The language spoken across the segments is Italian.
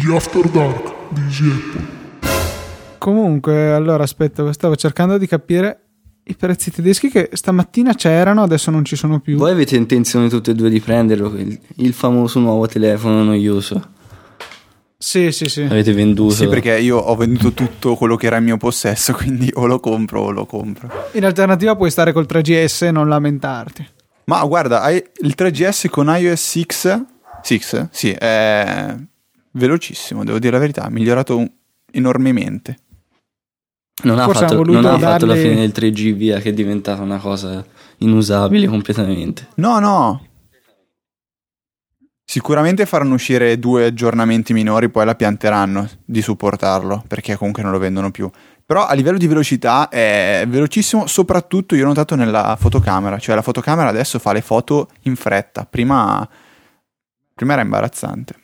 Gli After Dark di Easy. Comunque, allora aspetta, stavo cercando di capire i prezzi tedeschi che stamattina c'erano, adesso non ci sono più. Voi avete intenzione tutte e due di prenderlo, il, il famoso nuovo telefono noioso. Sì, sì, sì. Avete venduto. Sì, perché io ho venduto tutto quello che era in mio possesso, quindi o lo compro o lo compro. In alternativa puoi stare col 3GS e non lamentarti. Ma guarda, hai il 3GS con iOS 6, 6 sì, è velocissimo, devo dire la verità, ha migliorato enormemente. Non ha, fatto, non ha fatto la darle- fine del 3G via che è diventata una cosa inusabile completamente. No, no. Sicuramente faranno uscire due aggiornamenti minori, poi la pianteranno di supportarlo, perché comunque non lo vendono più. Però a livello di velocità è velocissimo, soprattutto io ho notato nella fotocamera, cioè la fotocamera adesso fa le foto in fretta, prima, prima era imbarazzante.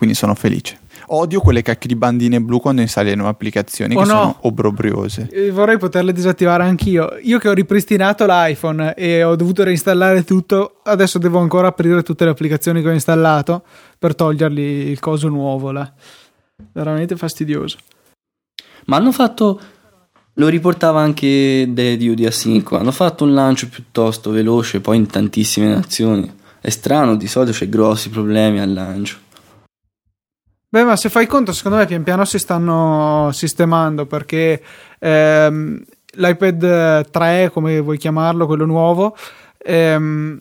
Quindi sono felice. Odio quelle cacchio di bandine blu quando installi le nuove applicazioni Oh che no. sono obbrobriose. E vorrei poterle disattivare anch'io. Io che ho ripristinato l'iPhone e ho dovuto reinstallare tutto, adesso devo ancora aprire tutte le applicazioni che ho installato per togliergli il coso nuovo là. Veramente fastidioso. Ma hanno fatto. Lo riportava anche di UDA 5. Hanno fatto un lancio piuttosto veloce, poi in tantissime nazioni. È strano, di solito c'è grossi problemi al lancio. Beh, ma se fai conto, secondo me pian piano si stanno sistemando perché ehm, l'iPad 3, come vuoi chiamarlo, quello nuovo, ehm,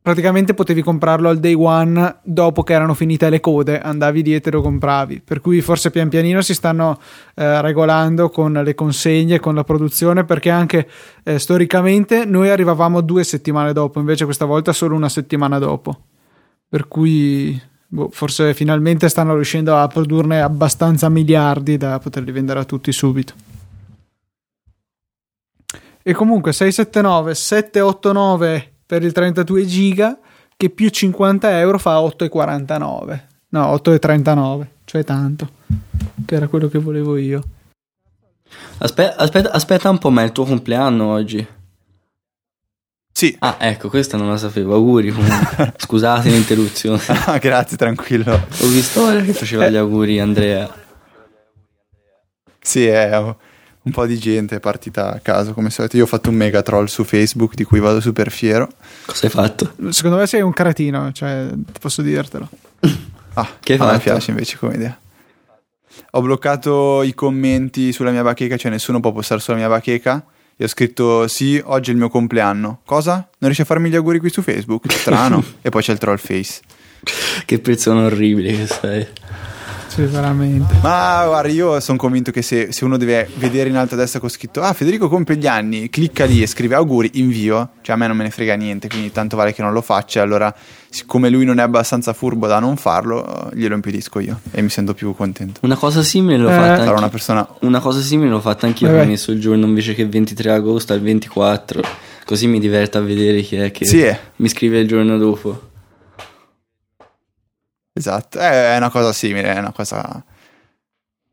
praticamente potevi comprarlo al day one dopo che erano finite le code, andavi dietro e lo compravi. Per cui forse pian pianino si stanno eh, regolando con le consegne, con la produzione, perché anche eh, storicamente noi arrivavamo due settimane dopo, invece questa volta solo una settimana dopo. Per cui boh, forse finalmente stanno riuscendo a produrne abbastanza miliardi da poterli vendere a tutti subito. E comunque 679, 789 per il 32 giga che più 50 euro fa 8,49. No, 8,39, cioè tanto. Che era quello che volevo io. Aspetta, aspetta, aspetta un po', ma è il tuo compleanno oggi. Sì, Ah, ecco, questa non la sapevo. Auguri comunque. Scusate l'interruzione. Ah, grazie, tranquillo. Ho visto ora che faceva gli auguri Andrea. Sì, è un po' di gente è partita a caso come solito. Io ho fatto un mega troll su Facebook di cui vado super fiero. Cosa hai fatto? Secondo me sei un cretino, cioè posso dirtelo. Ah, Che hai a me piace invece come idea. Ho bloccato i commenti sulla mia bacheca, cioè nessuno può postare sulla mia bacheca. E ho scritto sì, oggi è il mio compleanno. Cosa? Non riesci a farmi gli auguri qui su Facebook? Strano. e poi c'è il troll face. Che persona orribile che sei. Sì, veramente. Ma guarda, io sono convinto che se, se uno deve vedere in alto a destra con scritto Ah, Federico compie gli anni, clicca lì e scrive auguri, invio, cioè a me non me ne frega niente, quindi tanto vale che non lo faccia. Allora, siccome lui non è abbastanza furbo da non farlo, glielo impedisco io e mi sento più contento. Una cosa simile l'ho Eh. fatta Sarò anche una persona Una cosa simile l'ho fatta anch'io, ho messo il giorno invece che il 23 agosto al 24, così mi diverte a vedere chi è che Sì, mi scrive il giorno dopo. Esatto, è è una cosa simile, è una cosa...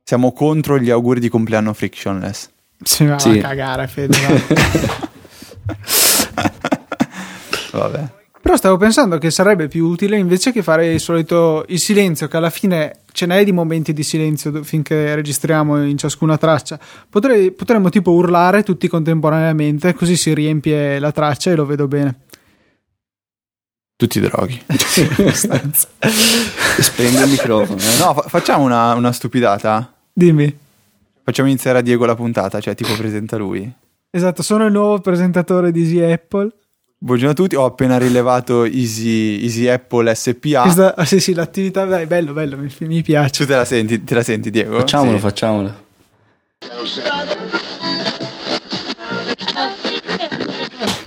Siamo contro gli auguri di compleanno frictionless. Sì, ma Sì. va a cagare, Fede. va. Vabbè. Però stavo pensando che sarebbe più utile invece che fare il solito il silenzio, che alla fine ce n'è di momenti di silenzio finché registriamo in ciascuna traccia. Potrei- potremmo tipo urlare tutti contemporaneamente, così si riempie la traccia e lo vedo bene. Tutti droghi. Abbastanza. Spendi il microfono. eh. No, fa- facciamo una, una stupidata. Dimmi. Facciamo iniziare a Diego la puntata, cioè tipo presenta lui. Esatto, sono il nuovo presentatore di Easy Apple. Buongiorno a tutti, ho appena rilevato Easy, Easy Apple SPA. Questa- ah, sì, sì, l'attività, dai, bello, bello, mi, mi piace. Tu te la senti, te la senti Diego? Facciamolo, Sì. facciamolo.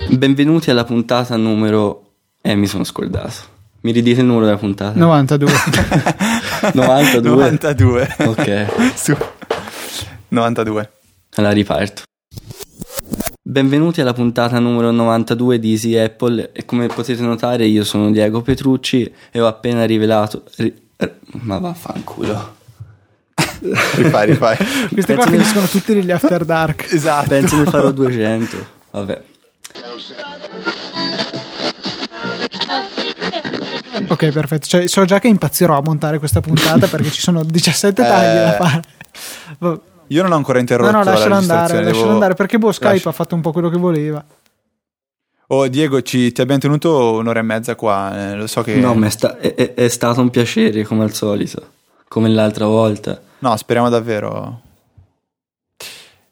Benvenuti alla puntata numero... Eh, mi sono scordato. Mi ridite il numero della puntata? 92. 92? 92. Ok, Su. 92. allora riparto. Benvenuti alla puntata numero 92 di Easy Apple e come potete notare io sono Diego Petrucci e ho appena rivelato... ri- ma vaffanculo. Rifai, rifai. Queste qua Penso che- finiscono tutti negli After Dark. esatto. Penso ne farò 200. Vabbè. Ok, perfetto. Cioè, so già che impazzirò a montare questa puntata perché ci sono 17 tagli da Eh, fare. Va- Io non ho ancora No, interrotto no, la lascialo andare, registrazione. lascialo devo- andare perché boh, Skype Lascia- ha fatto un po' quello che voleva. Oh, Diego, ci, ti abbiamo tenuto un'ora e mezza qua. eh, lo so che. No, ma è, sta- è- è stato un piacere come al solito, come l'altra volta. No, speriamo davvero.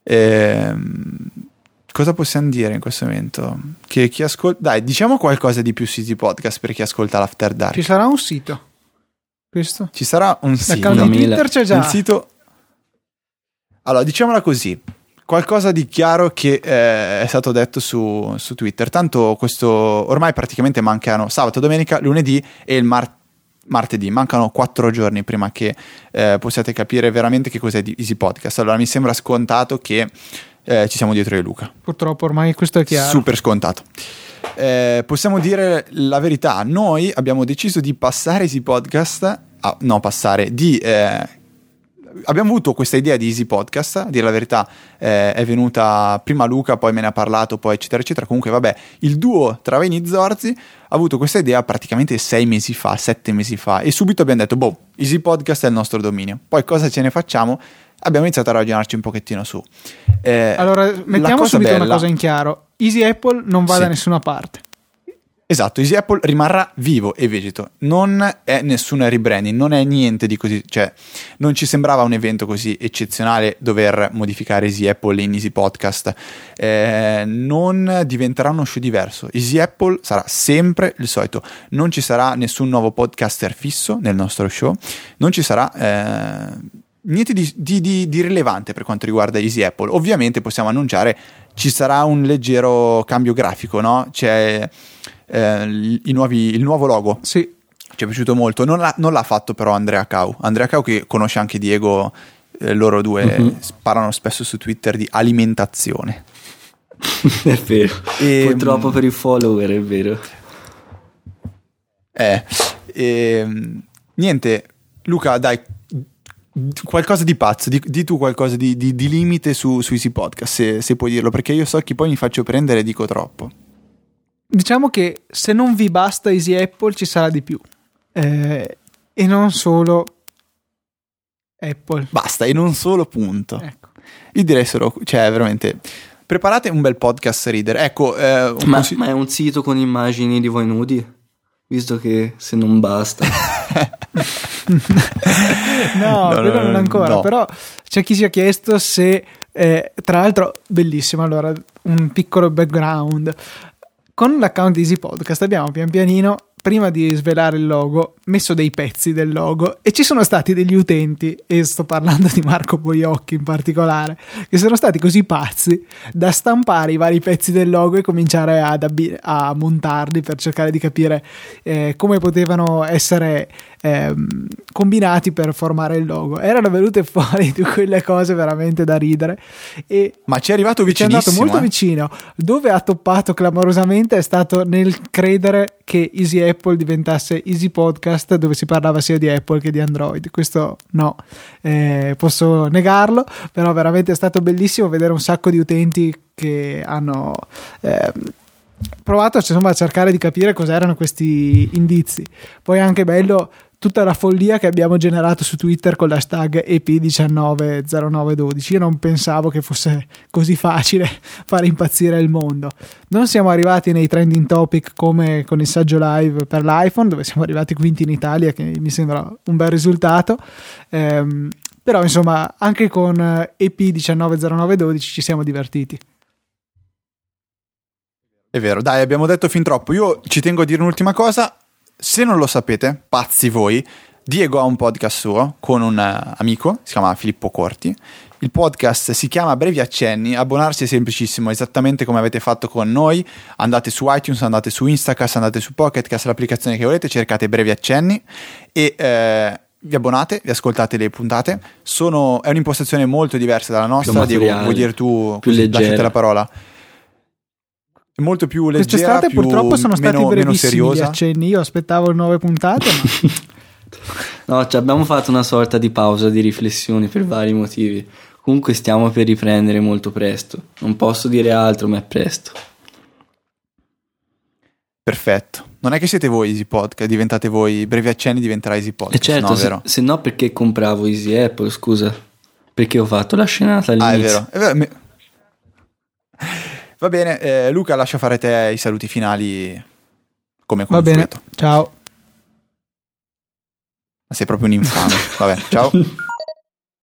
Ehm, cosa possiamo dire in questo momento? Che chi ascolta. Dai, diciamo qualcosa di più su Easy Podcast per chi ascolta l'After Dark. Ci sarà un sito. Questo? Ci sarà un sito. Di. Twitter c'è già. Un sito. Allora, diciamola così. Qualcosa di chiaro che eh, è stato detto su, su Twitter. Tanto questo ormai praticamente mancano sabato, domenica, lunedì e il mar- martedì. Mancano quattro giorni prima che eh, possiate capire veramente che cos'è di Easy Podcast. Allora, mi sembra scontato che eh, ci siamo dietro di Luca. Purtroppo ormai questo è chiaro. Super scontato. Eh, possiamo dire la verità, noi abbiamo deciso di passare Easy Podcast, a- no passare, di... eh, abbiamo avuto questa idea di Easy Podcast, a dire la verità eh, è venuta prima Luca, poi me ne ha parlato, poi eccetera eccetera, comunque vabbè, il duo tra Veni e Zorzi ha avuto questa idea praticamente sei mesi fa, sette mesi fa e subito abbiamo detto, boh, Easy Podcast è il nostro dominio, poi cosa ce ne facciamo? Abbiamo iniziato a ragionarci un pochettino su. Eh, Allora, mettiamo subito una bella- cosa in chiaro. Easy Apple non va Sì. da nessuna parte. Esatto, Easy Apple rimarrà vivo e vegeto. Non è nessun rebranding, non è niente di così. Cioè, non ci sembrava un evento così eccezionale dover modificare Easy Apple in Easy Podcast. Eh, non diventerà uno show diverso. Easy Apple sarà sempre il solito. Non ci sarà nessun nuovo podcaster fisso nel nostro show. Non ci sarà. eh, Niente di, di- di- di rilevante per quanto riguarda Easy Apple. Ovviamente possiamo annunciare ci sarà un leggero cambio grafico, no? C'è eh, nuovi- il nuovo logo, Sì. ci è piaciuto molto. Non l'ha, non l'ha fatto però Andrea Cau. Andrea Cau che conosce anche Diego, eh, loro due Mhm. parlano spesso su Twitter di alimentazione. è vero. E- Purtroppo per i follower è vero. Eh, ehm, niente, Luca, dai, qualcosa di pazzo, di, di tu qualcosa di, di- di limite su, su Easy Podcast, se, se puoi dirlo, perché io so che poi mi faccio prendere e dico troppo. Diciamo che se non vi basta Easy Apple ci sarà di più. Eh, e non solo Apple. Basta, e non solo punto. Ecco. Io direi solo, cioè veramente, preparate un bel podcast reader. Ecco, eh, un Ma, consi- ma è un sito con immagini di voi nudi? Visto che se non basta. No, No, quello no, non ancora. no. Però c'è chi si è chiesto se, eh, tra l'altro, bellissimo. Allora, un piccolo background. Con l'account Easy Podcast abbiamo pian pianino, prima di svelare il logo, messo dei pezzi del logo e ci sono stati degli utenti, e sto parlando di Marco Boiocchi in particolare, che sono stati così pazzi da stampare i vari pezzi del logo e cominciare ad abbi- a montarli per cercare di capire eh, come potevano essere ehm, combinati per formare il logo. Erano venute fuori di quelle cose veramente da ridere e ma ci è arrivato ci è andato molto eh. vicino. Dove ha toppato clamorosamente è stato nel credere che Easy Apple diventasse Easy Podcast, dove si parlava sia di Apple che di Android. Questo no, eh, posso negarlo, però veramente è stato bellissimo vedere un sacco di utenti che hanno. ehm, provato insomma, a cercare di capire cos'erano questi indizi. Poi è anche bello tutta la follia che abbiamo generato su Twitter con l'hashtag EP190912. Io non pensavo che fosse così facile fare impazzire il mondo. Non siamo arrivati nei trending topic come con il saggio live per l'iPhone, dove siamo arrivati quinti in Italia, che mi sembra un bel risultato. Ehm, però insomma, anche con eh, EP190912 ci siamo divertiti. È vero, dai, abbiamo detto fin troppo. Io ci tengo a dire un'ultima cosa. Se non lo sapete, pazzi voi, Diego ha un podcast suo con un eh, amico, si chiama Filippo Corti. Il podcast si chiama Brevi Accenni, abbonarsi è semplicissimo, esattamente come avete fatto con noi. Andate su iTunes, andate su Instacast, andate su Pocketcast, l'applicazione che volete, cercate Brevi Accenni e eh, vi abbonate, vi ascoltate le puntate. Sono- è un'impostazione molto diversa dalla nostra. Diego, vuoi dire tu, così, lasciate la parola. È molto più leggera, Quest'estate più, purtroppo sono stati meno, meno brevissimi gli seriosa. accenni. Io aspettavo nuove puntate, ma No, ci abbiamo fatto una sorta di pausa di riflessione per vari motivi. Comunque stiamo per riprendere molto presto. Non posso dire altro, ma è presto. Perfetto. Non è che siete voi Easy Podcast, diventate voi, brevi accenni diventerà Easy E Podcast. certo, no, se, vero? se no perché compravo Easy Apple, scusa? Perché ho fatto la scenata Ah, è all'inizio. vero. è vero, Va bene, eh, Luca, lascia fare te i saluti finali come Va bene, ciao. Sei proprio un infame. Vabbè, ciao.